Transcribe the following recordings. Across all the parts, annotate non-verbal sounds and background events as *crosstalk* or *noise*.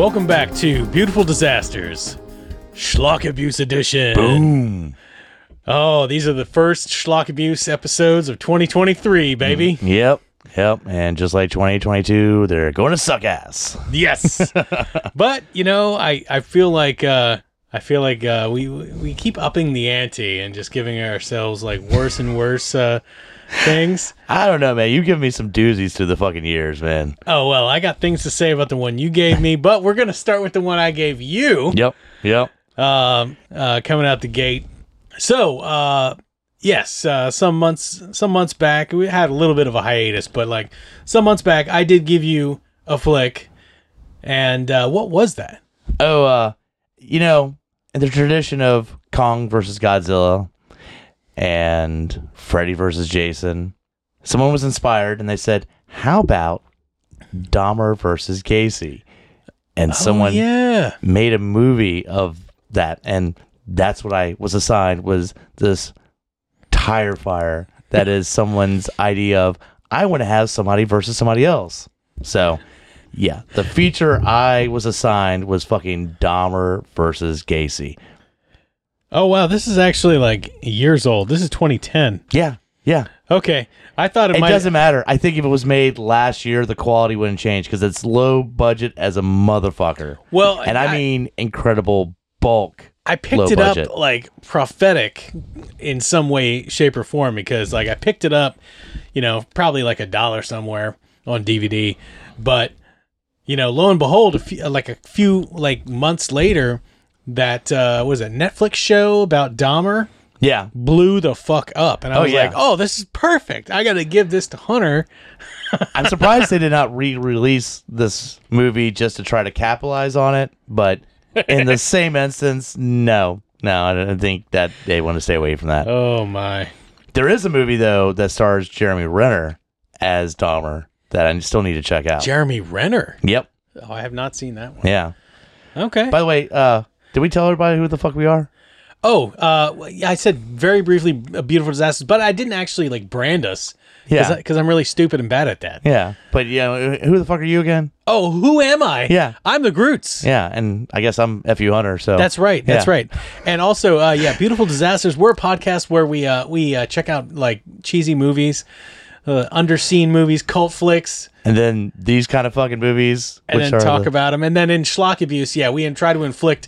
Welcome back to Beautiful Disasters, Schlock Abuse Edition. Boom. Oh, these are the first Schlock Abuse episodes of 2023, baby. Yep. Yep. And just like 2022, they're going to suck ass. Yes. *laughs* but, you know, I, I feel like uh I feel like uh, we we keep upping the ante and just giving ourselves like worse and worse uh, things. *laughs* I don't know, man. You give me some doozies through the fucking years, man. Oh well, I got things to say about the one you gave me, but we're gonna start with the one I gave you. Yep. Yep. um, uh, coming out the gate. So, uh, yes, uh, some months some months back we had a little bit of a hiatus, but like some months back, I did give you a flick, and uh, what was that? Oh, uh, you know, in the tradition of Kong versus Godzilla and Freddy versus Jason, someone was inspired and they said, "How about Dahmer versus Gacy?" And oh, someone oh, yeah, made a movie of that and that's what I was assigned was this tire fire that is someone's idea of I want to have somebody versus somebody else. So, yeah, the feature I was assigned was fucking Dahmer versus Gacy. Oh wow, this is actually like years old. This is 2010. Yeah, yeah. Okay, I thought it, It might. doesn't matter. I think if it was made last year, the quality wouldn't change because it's low budget as a motherfucker. well, And I, mean incredible bulk. I picked low it budget. up like prophetic in some way, shape, or form because like I picked it up, you know, probably like a dollar somewhere on DVD, but you know, lo and behold, a few, like a few like months later, that uh, was a Netflix show about Dahmer Yeah, blew the fuck up, and I Oh, was yeah. like, oh, this is perfect. I got to give this to Hunter. *laughs* I'm surprised they did not re-release this movie just to try to capitalize on it. But in the *laughs* same instance, no, no, I don't think that they want to stay away from that. Oh my. There is a movie though that stars Jeremy Renner as Dahmer that I still need to check out. Jeremy Renner. yep, Oh, I have not seen that one. yeah. Okay. By the way, uh, did we tell everybody who the fuck we are? Oh, uh, I said very briefly, uh, beautiful disasters, but I didn't actually like brand us. Yeah. because I'm really stupid and bad at that. Yeah, but you know, who the fuck are you again? Oh, who am I? Yeah. I'm the Groots. Yeah, and I guess I'm Fu Hunter. So That's right. That's Yeah. right. And also, uh, yeah, beautiful disasters. We're a podcast where we uh, we uh, check out like cheesy movies, uh, underseen movies, cult flicks, And then these kind of fucking movies, and then talk the, about them. And then in schlock abuse, yeah, we try to inflict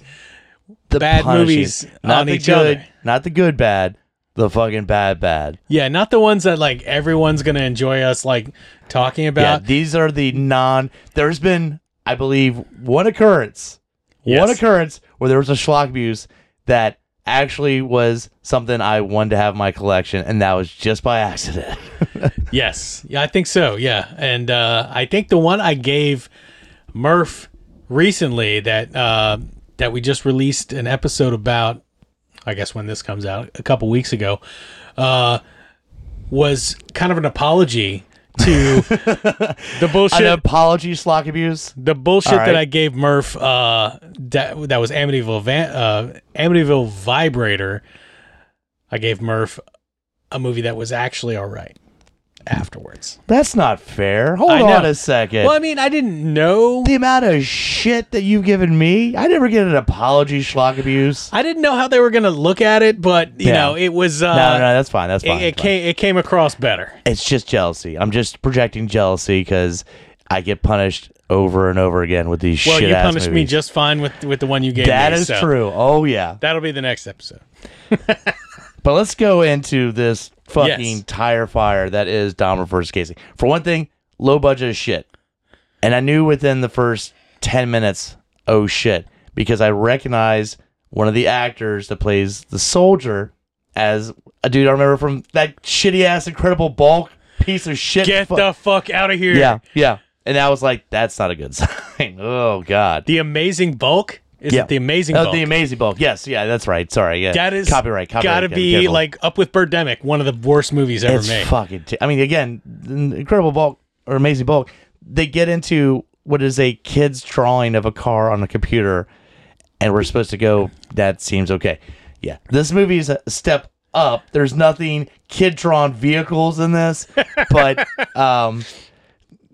the bad punishing. movies not on the each good, other. not the good bad, the fucking bad bad. Yeah, not the ones that like everyone's gonna enjoy us like talking about. Yeah, these are the non. There's been, I believe, one occurrence, one occurrence where there was a schlock abuse that actually was something I wanted to have in my collection, and that was just by accident. *laughs* Yes. Yeah, I think so. Yeah. And uh, I think the one I gave Murph recently that uh, that we just released an episode about, I guess when this comes out, a couple weeks ago, uh, was kind of an apology to *laughs* the bullshit. An apology, schlock abuse. the bullshit right. that I gave Murph, uh, that that was Amityville, Van, uh, Amityville Vibrator. I gave Murph a movie that was actually all right afterwards. That's not fair. Hold I know. on a second. Well, I mean, I didn't know. the amount of shit that you've given me, I never get an apology, schlock abuse. I didn't know how they were gonna look at it, but you Yeah. know, it was. Uh, no, no, that's fine. That's fine. It, it that's fine. came. It came across better. It's just jealousy. I'm just projecting jealousy because I get punished over and over again with these Well, shit you punished me just fine with with the one you gave That me. is so true. Oh yeah. That'll be the next episode. *laughs* But let's go into this fucking Yes. tire fire that is Dahmer versus Gacy. For one thing, low budget as shit. And I knew within the first 10 minutes, oh shit, because I recognized one of the actors that plays the soldier as a dude I remember from that shitty ass Incredible Bulk piece of shit. Get fu- the fuck out of here. yeah, yeah. And I was like, that's not a good *laughs* sign. oh God. The Amazing Bulk? Is Yeah. it the Amazing Oh, Bulk? the amazing bulk. Yes, yeah, that's right. Sorry, yeah. that is copyright. Copyright. Gotta be like up with Birdemic, one of the worst movies ever it's made. fucking. T- I mean, again, Incredible Bulk or Amazing Bulk. They get into what is a kid's drawing of a car on a computer, and we're supposed to go. That seems okay. Yeah, this movie is a step up. There's nothing kid drawn vehicles in this, but um.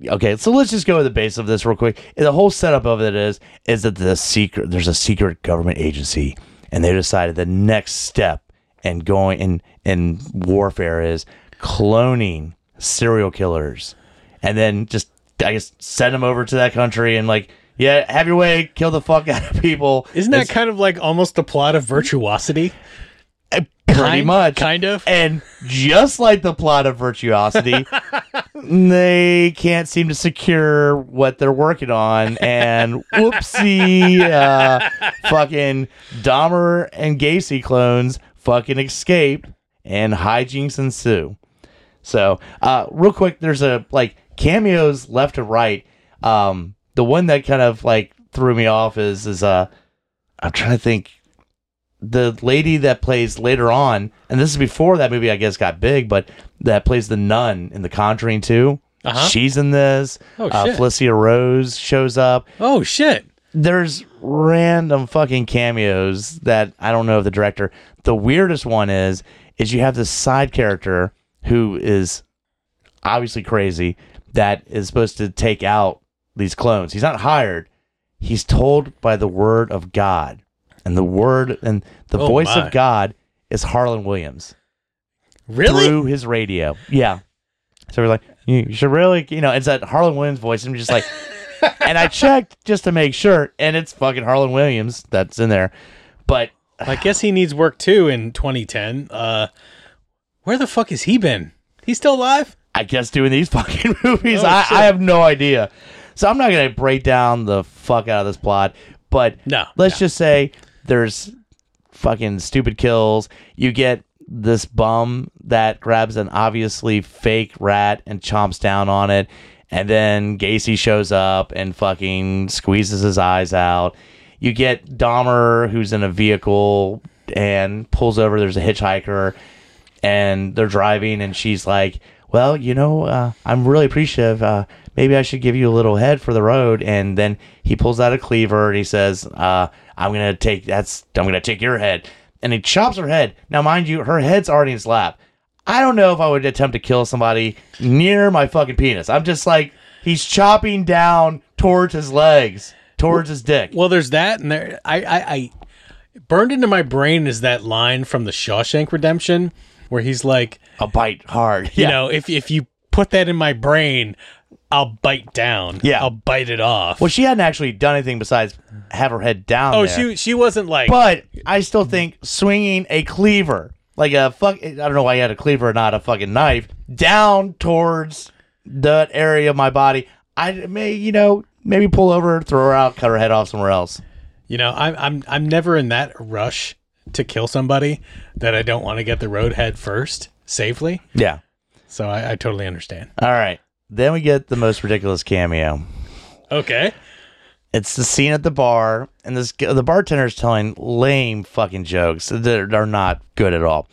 Okay, so let's just go to the base of this real quick. The whole setup of it is is that the secret there's a secret government agency, and they decided the next step in going in in warfare is cloning serial killers, and then just I guess send them over to that country and like yeah, have your way, kill the fuck *laughs* out of people. Isn't that It's kind of like almost the plot of Virtuosity? Pretty Kind- much Kind of. And just like the plot of Virtuosity, *laughs* they can't seem to secure what they're working on. And whoopsie, uh, fucking Dahmer and Gacy clones fucking escape and hijinks ensue. So, uh, real quick, there's a like cameos left to right. Um, the one that kind of like threw me off is is uh, I'm trying to think the lady that plays later on, and this is before that movie I guess got big, but that plays the nun in The Conjuring 2. Uh-huh. She's in this. Oh, uh, shit. Felissa Rose shows up. Oh shit. There's random fucking cameos that I don't know if the director. The weirdest one is is you have this side character who is obviously crazy that is supposed to take out these clones. He's not hired. He's told by the word of God. And the word and the Oh, voice my. of God is Harland Williams Really? through his radio. Yeah. So we're like, you should really, you know, it's that Harland Williams voice. And I'm just like, and I checked just to make sure, and it's fucking Harland Williams that's in there. But I guess he needs work too in 2010. Uh, where the fuck has he been? He's still alive? I guess doing these *laughs* fucking movies, Oh, I. I have no idea. So I'm not gonna break down the fuck out of this plot, but No, let's no. just say there's fucking stupid kills. You get this bum that grabs an obviously fake rat and chomps down on it, and then Gacy shows up and fucking squeezes his eyes out. You get Dahmer who's in a vehicle and pulls over. There's a hitchhiker and they're driving and she's like well you know uh, i'm really appreciative uh, maybe i should give you a little head for the road and then he pulls out a cleaver and he says uh, i'm gonna take that's i'm gonna take your head. And he chops her head. Now mind you her head's already in his lap. I don't know if i would attempt to kill somebody near my fucking penis. I'm just like he's chopping down towards his legs towards his dick. Well, there's that, and there. I, I, I burned into my brain is that line from the Shawshank Redemption, where he's like, a bite hard. you know, if if you put that in my brain, I'll bite down. Yeah. I'll bite it off. well she hadn't actually done anything besides have her head down oh, there. she she wasn't like. But I still think swinging a cleaver, like a fuck, I don't know why you had a cleaver, or not a fucking knife, down towards that area of my body. I may, you know, maybe pull over, throw her out, cut her head off somewhere else. You know, I'm I'm I'm never in that rush to kill somebody that I don't want to get the road head first safely. Yeah. So I, I totally understand. All right. Then we get the most ridiculous cameo. Okay. It's the scene at the bar, and this the bartender is telling lame fucking jokes. They're, they're not good at all.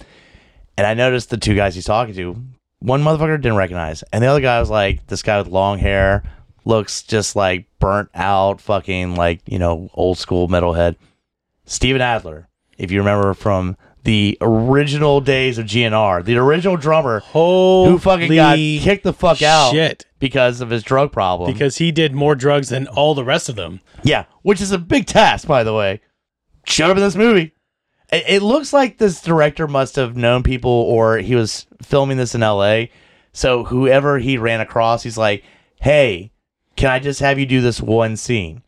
And I noticed the two guys he's talking to, one motherfucker didn't recognize, and the other guy was like, this guy with long hair looks just like burnt out, fucking like you know old school metalhead. Steven Adler, if you remember from the original days of GNR, the original drummer Holy who fucking got kicked the fuck out Shit. because of his drug problem. Because he did more drugs than all the rest of them. Yeah, which is a big task, by the way. Showed up in this movie. It, it looks like this director must have known people, or he was filming this in L.A. So whoever he ran across, he's like, "Hey, can I just have you do this one scene?"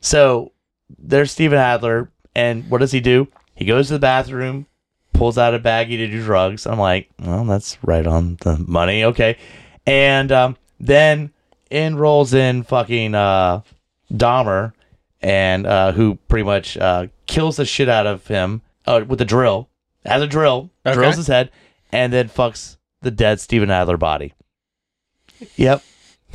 So there's Steven Adler, and what does he do? He goes to the bathroom, pulls out a baggie to do drugs. I'm like, well, that's right on the money. Okay. And um, then in rolls in fucking uh, Dahmer and uh, who pretty much uh, kills the shit out of him uh, with a drill. Has a drill, Okay. drills his head, and then fucks the dead Steven Adler body. Yep. *laughs*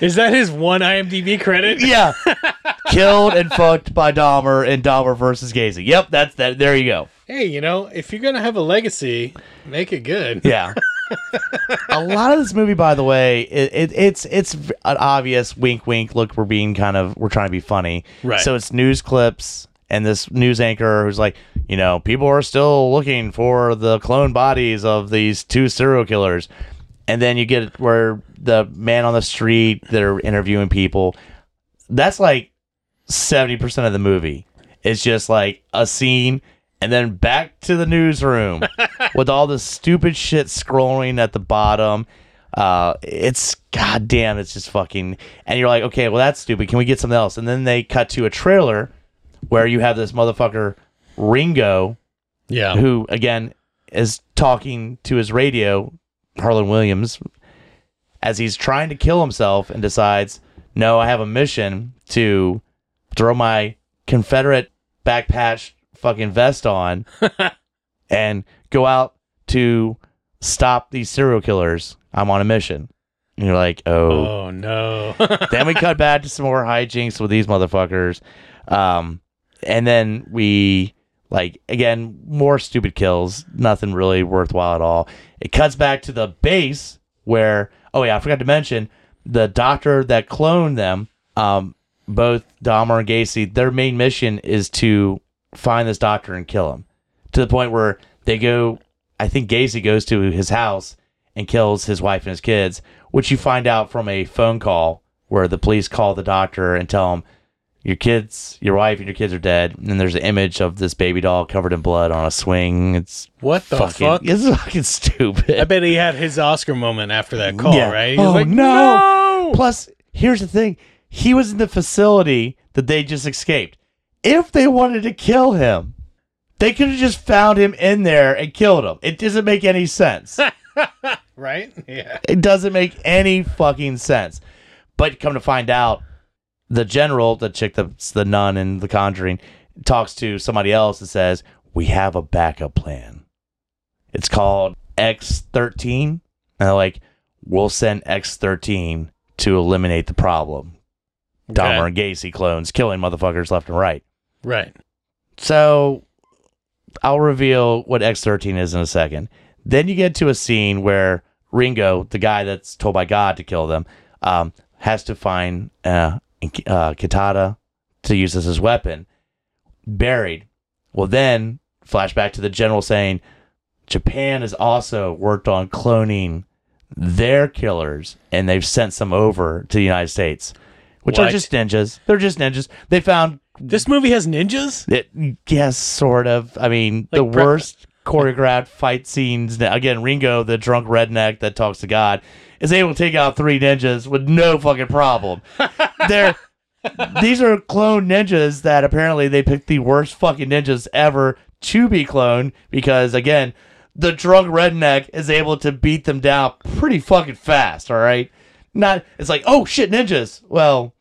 Is that his one IMDb credit? Yeah. *laughs* Killed and fucked by Dahmer in Dahmer versus Gacy. Yep, that's that. There you go. Hey, you know, if you're gonna have a legacy, make it good. Yeah. a lot of this movie, by the way, it, it, it's it's an obvious wink, wink. Look, we're being kind of we're trying to be funny. Right. So it's news clips and this news anchor who's like, you know, people are still looking for the clone bodies of these two serial killers, and then you get where the man on the street they're interviewing people. That's like seventy percent of the movie. It's just like a scene and then back to the newsroom *laughs* with all the stupid shit scrolling at the bottom. Uh, it's goddamn, it's just fucking. And you're like, okay, well that's stupid. Can we get something else? And then they cut to a trailer where you have this motherfucker Ringo, Yeah. who again is talking to his radio, Harland Williams, as he's trying to kill himself and decides, no, I have a mission to throw my Confederate back patch fucking vest on *laughs* and go out to stop these serial killers. I'm on a mission. And you're like, oh. Oh no. *laughs* then we cut back to some more hijinks with these motherfuckers. Um, and then we like again more stupid kills, nothing really worthwhile at all. It cuts back to the base where oh yeah, I forgot to mention the doctor that cloned them. Um, both Dahmer and Gacy, their main mission is to find this doctor and kill him. To the point where they go, I think Gacy goes to his house and kills his wife and his kids, which you find out from a phone call where the police call the doctor and tell him your kids, your wife and your kids are dead. And there's an image of this baby doll covered in blood on a swing. It's what the fucking, fuck? *laughs* it's fucking stupid. I bet he had his Oscar moment after that call, Yeah. right? He was Oh, like, no. no. Plus, here's the thing: he was in the facility that they just escaped. If they wanted to kill him, they could have just found him in there and killed him. It doesn't make any sense. *laughs* right? Yeah. it doesn't make any fucking sense. But come to find out, the general, the chick that's the nun in The Conjuring, talks to somebody else and says, "We have a backup plan. It's called X13." And they're like, "We'll send X13 to eliminate the problem." Dahmer and Gacy clones killing motherfuckers left and right. Right. So I'll reveal what X13 is in a second. Then you get to a scene where Ringo, the guy that's told by God to kill them, um, has to find uh, uh, katana to use as his weapon, buried. Well, then flashback to the general saying, Japan has also worked on cloning their killers, and they've sent some over to the United States, which are just ninjas. They're just ninjas. They found This movie has ninjas? it, yes, sort of. I mean, Like the pre- worst choreographed fight scenes. Again, Ringo, the drunk redneck that talks to God, is able to take out three ninjas with no fucking problem. *laughs* They're these are clone ninjas that apparently they picked the worst fucking ninjas ever to be cloned because again, the drunk redneck is able to beat them down pretty fucking fast. All right, not it's like oh shit ninjas. Well,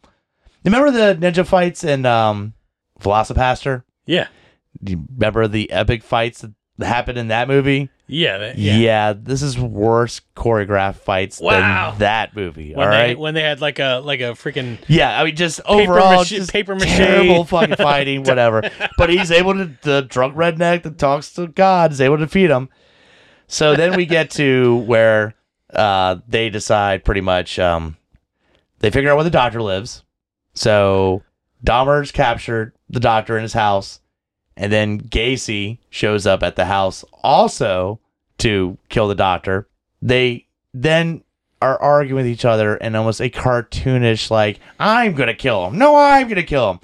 remember the ninja fights in um, Velocipastor? Yeah. Do you remember the epic fights that happened in that movie? Yeah. that- Yeah, yeah. this is worse choreographed fights Wow. than that movie. When all they right. when they had like a like a freaking yeah, I mean, just overall, mache- just paper mache. terrible fucking fighting, *laughs* whatever. but he's able to. The drunk redneck that talks to God is able to defeat him. So then we get to *laughs* where uh, they decide pretty much. Um, they figure out where the doctor lives. So Dahmer's captured the doctor in his house, and then Gacy shows up at the house also to kill the doctor. They then are arguing with each other in almost a cartoonish, like, I'm going to kill him. No, I'm going to kill him.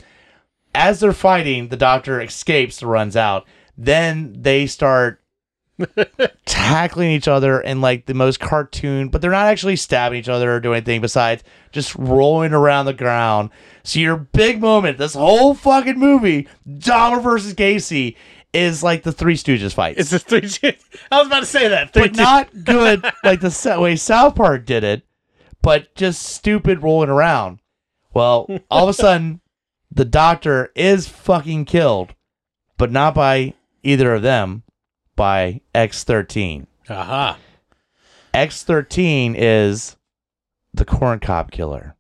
As they're fighting, the doctor escapes, runs out. Then they start tackling each other in like the most cartoon, but they're not actually stabbing each other or doing anything besides just rolling around the ground. So your big moment, this whole fucking movie, Dahmer versus Gacy, is like the Three Stooges fight. it's a three Stooges. I was about to say that. Three but not good like the way South Park did it, but just stupid rolling around. Well, all of a sudden, the doctor is fucking killed, but not by either of them, by X13. Aha. X13 is the corn cob killer.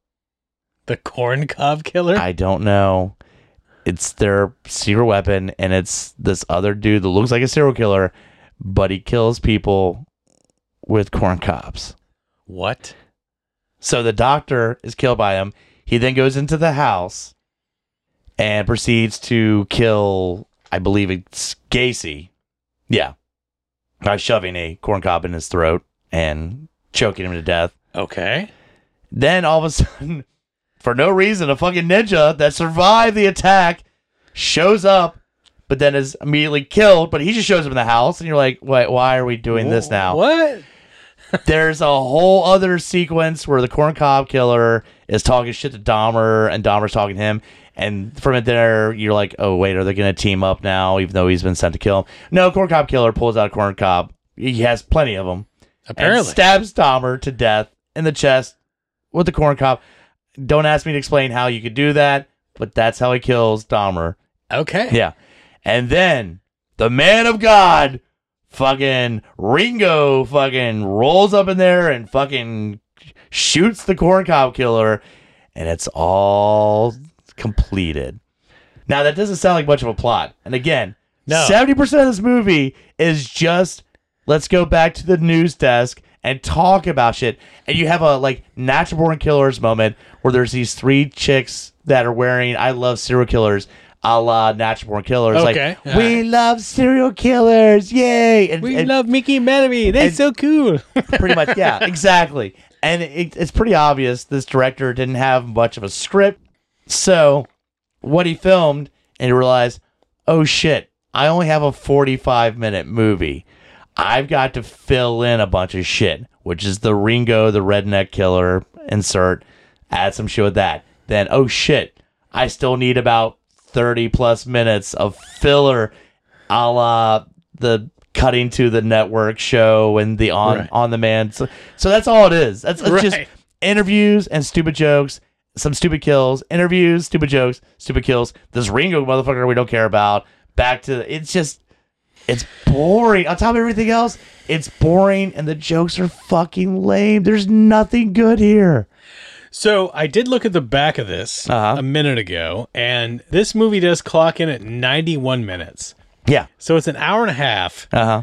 The corn cob killer? I don't know. It's their secret weapon, and it's this other dude that looks like a serial killer, but he kills people with corn cobs. what? So the doctor is killed by him. He then goes into the house and proceeds to kill, I believe it's Gacy. Yeah. By shoving a corn cob in his throat and choking him to death. Okay. Then all of a sudden, for no reason, a fucking ninja that survived the attack shows up, but then is immediately killed. But he just shows up in the house, and you're like, "Why? Why are we doing this now?" What? *laughs* There's a whole other sequence where the corn cob killer is talking shit to Dahmer, and Dahmer's talking to him. And from it there, you're like, "Oh wait, are they going to team up now?" Even though he's been sent to kill him. No, corn cob killer pulls out a corn cob. He has plenty of them. And Apparently. stabs Dahmer to death in the chest with the corn cob. Don't ask me to explain how you could do that, but that's how he kills Dahmer. okay. Yeah. And then the man of God, fucking Ringo, fucking rolls up in there and fucking shoots the corn cob killer, and it's all completed. Now, that doesn't sound like much of a plot. And again, No. 70% of this movie is just let's go back to the news desk and talk about shit. And you have a like natural born killers moment where there's these three chicks that are wearing I love serial killers a la natural born killers. Okay. Like, we love serial killers. Yay. And, We and love Mickey and Melody. They're and- so cool. *laughs* pretty much, yeah, *laughs* exactly. And it, it's pretty obvious this director didn't have much of a script. So, what he filmed, and he realized, oh shit, I only have a 45 minute movie. I've got to fill in a bunch of shit, which is the Ringo, the redneck killer insert, add some shit with that. Then, oh shit, I still need about 30 plus minutes of filler a la the cutting to the network show and the on Right. on the man. So, so that's all it is. That's it's just *laughs* interviews and stupid jokes, some stupid kills, interviews, stupid jokes, stupid kills. This Ringo motherfucker we don't care about. Back to it's just it's boring. On top of everything else, it's boring and the jokes are fucking lame. There's nothing good here. So I did look at the back of this Uh-huh. a minute ago, and this movie does clock in at 91 minutes. Yeah. So it's an hour and a half. Uh huh.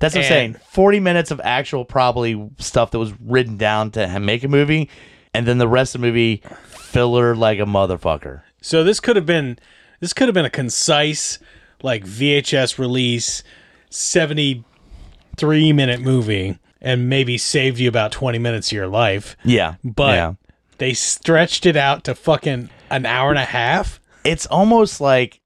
That's what I'm saying. 40 minutes of actual probably stuff that was written down to make a movie, and then the rest of the movie filler like a motherfucker. So this could have been this could have been a concise like VHS release 73 minute movie and maybe saved you about 20 minutes of your life. Yeah. But yeah. they stretched it out to fucking an hour and a half. it's almost like.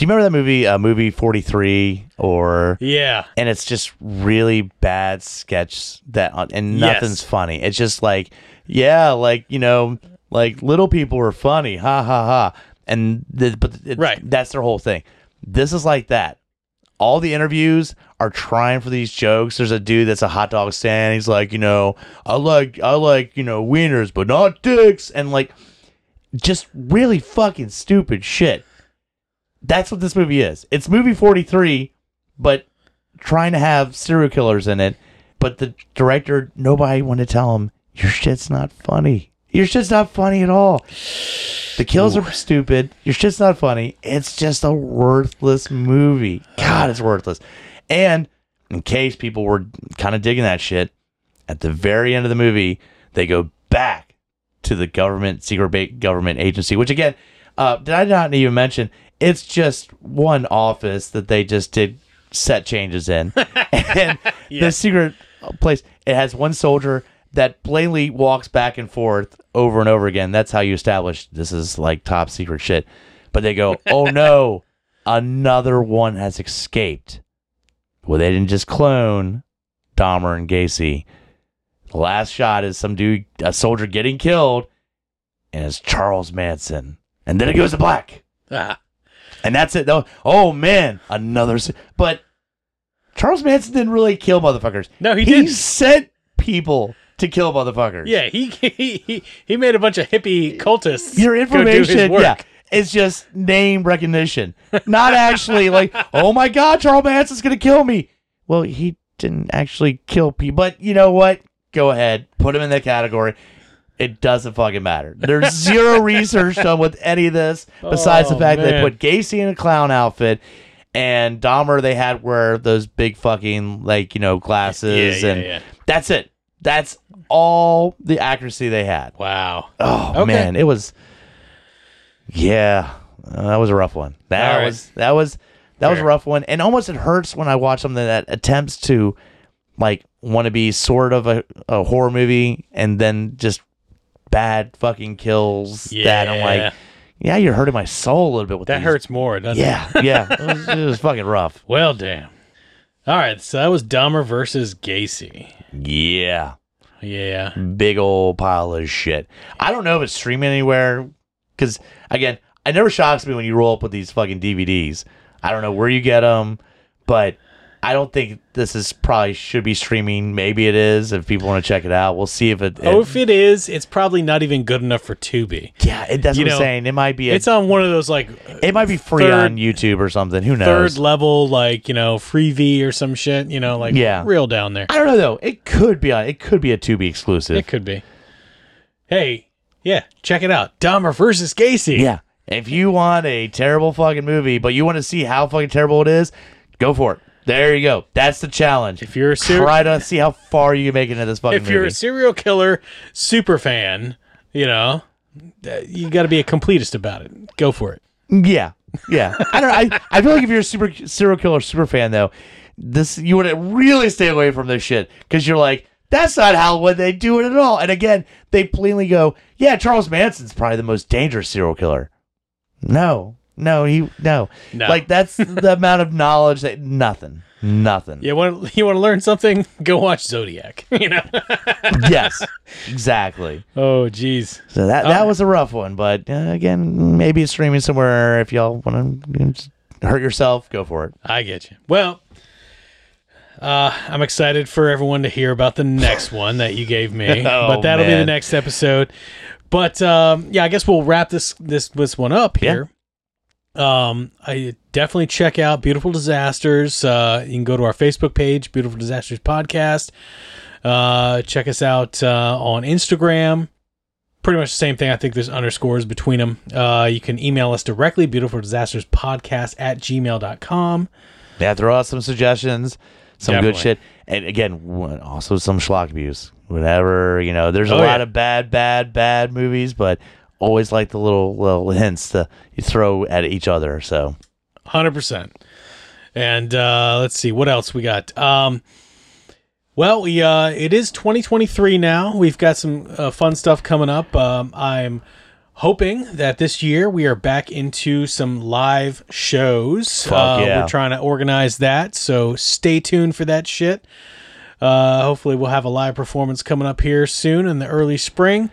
Do you remember that movie, uh, movie 43 or Yeah. and it's just really bad sketch that uh, and Yes. nothing's funny. It's just like, yeah, like you know, like little people are funny, ha ha ha, and the, but it, Right. that's their whole thing. This is like that. All the interviews are trying for these jokes. There's a dude that's a hot dog stand. He's like, you know, I like I like you know wieners, but not dicks, and like just really fucking stupid shit. That's what this movie is. It's movie 43, but trying to have serial killers in it, but the director, nobody wanted to tell him, your shit's not funny. Your shit's not funny at all. The kills are stupid. Your shit's not funny. It's just a worthless movie. God, it's worthless. And in case people were kind of digging that shit, at the very end of the movie, they go back to the government, secret government agency, which again, uh, did I not even mention? It's just one office that they just did set changes in. *laughs* and the secret place, it has one soldier that plainly walks back and forth over and over again. That's how you establish this is like top secret shit. But they go, *laughs* oh no, another one has escaped. Well, they didn't just clone Dahmer and Gacy. The last shot is some dude, a soldier getting killed, and it's Charles Manson. And then it goes to black. Ah. And that's it. though. Oh man, another. s- But Charles Manson didn't really kill motherfuckers. No, he he didn't. He sent people to kill motherfuckers. Yeah, *laughs* he he he made a bunch of hippie cultists. Your go do his information, work. yeah, it's just name recognition, not actually like, *laughs* oh my god, Charles Manson's gonna kill me. Well, he didn't actually kill people, but you know what? Go ahead, put him in that category. It doesn't fucking matter. There's zero *laughs* research done with any of this besides Oh, the fact that they put Gacy in a clown outfit. And Dahmer, they had wear those big fucking like you know glasses, Yeah, yeah, and yeah. that's it. That's all the accuracy they had. Wow. Oh Okay. man, it was. Yeah, uh, that was a rough one. That right. was that was that was a rough one, and almost it hurts when I watch something that attempts to, like, want to be sort of a, a horror movie and then just bad fucking kills. That I'm like, yeah, you're hurting my soul a little bit with That these. hurts more, doesn't it? Yeah, yeah, it was, it was *laughs* fucking rough. Well, damn. All right, so that was Dahmer versus Gacy. Yeah. Yeah. big old pile of shit. I don't know if it's streaming anywhere because again, it never shocks me when you roll up with these fucking DVDs. I don't know where you get them, but I don't think this is probably should be streaming. Maybe it is if people want to check it out. We'll see if it. Oh, it- Oh, if it is, it's probably not even good enough for Tubi. yeah, it, that's you what I'm saying. It might be. A, It's on one of those like it might be free third- on YouTube or something. Who knows? third level, like you know, free V or some shit. You know, like Yeah. real down there. I don't know though. It could be on. It could be a Tubi exclusive. It could be. Hey, yeah, check it out. Dahmer versus Gacy. Yeah. If you want a terrible fucking movie, but you want to see how fucking terrible it is, go for it. There you go. That's the challenge. If you're a ser- Try to see how far you can make it into this fucking if you're a serial killer super fan, you know, uh, you got to be a completist about it. Go for it. yeah, yeah. I don't. I, I feel like if you're a super serial killer super fan though, this you want to really stay away from this shit because you're like, that's not how would they do it at all. And again, they plainly go, yeah, Charles Manson's probably the most dangerous serial killer. No, no, he no. No. Like that's *laughs* the amount of knowledge that nothing, nothing. You want you want to learn something? *laughs* Go watch Zodiac. *laughs* you know. yes, exactly. oh, jeez. So that that was a rough one, but uh, again, maybe it's streaming somewhere. If y'all want to hurt yourself, go for it. I get you. Well, uh, I'm excited for everyone to hear about the next one that you gave me, Oh, but that'll be the next episode. But um, yeah, I guess we'll wrap this this this one up Yeah. Um, I definitely check out Beautiful Disasters. Uh, you can go to our Facebook page, Beautiful Disasters Podcast. Uh, check us out uh, on Instagram. Pretty much the same thing. I think there's underscores between them. Uh, you can email us directly, beautiful disasters podcast at gmail.com. Yeah, throw out some suggestions, some good shit, and again, also some schlock abuse. Whatever you know, there's a Oh, lot yeah. of bad, bad, bad movies, but always like the little little hints to you throw at each other. So Hundred percent. And uh, let's see what else we got. Um, well, we uh, it is 2023 now. We've got some uh, fun stuff coming up. Um, I'm hoping that this year we are back into some live shows. Fuck uh, yeah. We're trying to organize that, so stay tuned for that shit. Uh, hopefully, we'll have a live performance coming up here soon in the early spring.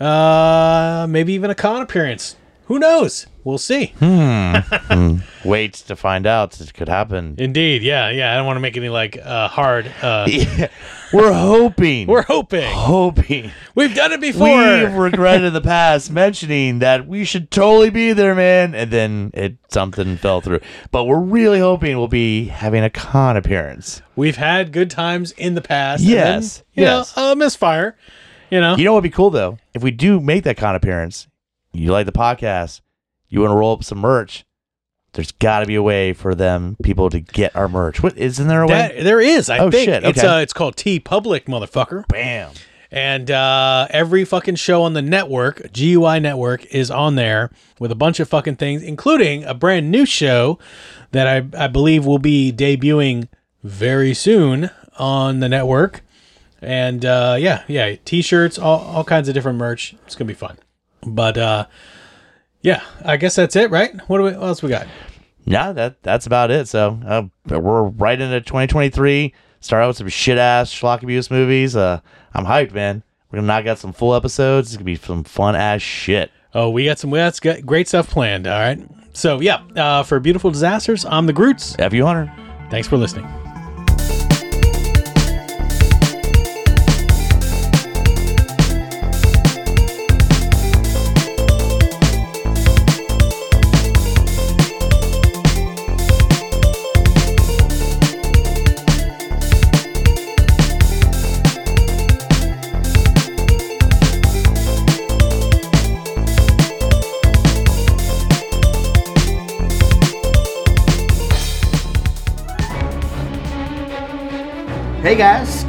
Uh, maybe even a con appearance. Who knows? We'll see. Hmm. Wait to find out. It could happen. Indeed, yeah, yeah. I don't want to make any like uh, hard. Uh, *laughs* Yeah. We're hoping. we're hoping hoping. we've done it before. We've regretted in the past mentioning that we should totally be there, man, and then it something fell through. But we're really hoping we'll be having a con appearance. We've had good times in the past. and Yes, then, you yes. know, a misfire. You know, You know what'd be cool though? If we do make that con appearance, you like the podcast, you want to roll up some merch. There's got to be a way for them people to get our merch. What isn't there a way? that, there is. I Oh, think shit, it's okay. uh, it's called TeePublic, motherfucker. Bam. And uh, every fucking show on the network, GUI network, is on there with a bunch of fucking things, including a brand new show that I, I believe will be debuting very soon on the network. And uh, yeah, yeah, t-shirts, all, all kinds of different merch. It's gonna be fun. But uh, yeah, I guess that's it, right? What, do we, what else we got? Yeah, that that's about it. So uh, we're right into 2023. Start out with some shit ass schlock abuse movies. Uh, I'm hyped, man. We're gonna knock out some full episodes. It's gonna be some fun ass shit. Oh, we got some that's got great stuff planned. All right. So yeah, uh, for beautiful disasters, I'm the Groots. F you, Hunter. Thanks for listening.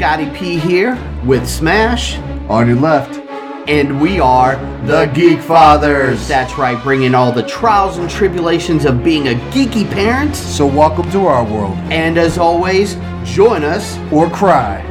Scotty P here with Smash, On your left. and we are the Geek Fathers. That's right, bringing all the trials and tribulations of being a geeky parent. So welcome to our world. And as always, join us Or cry.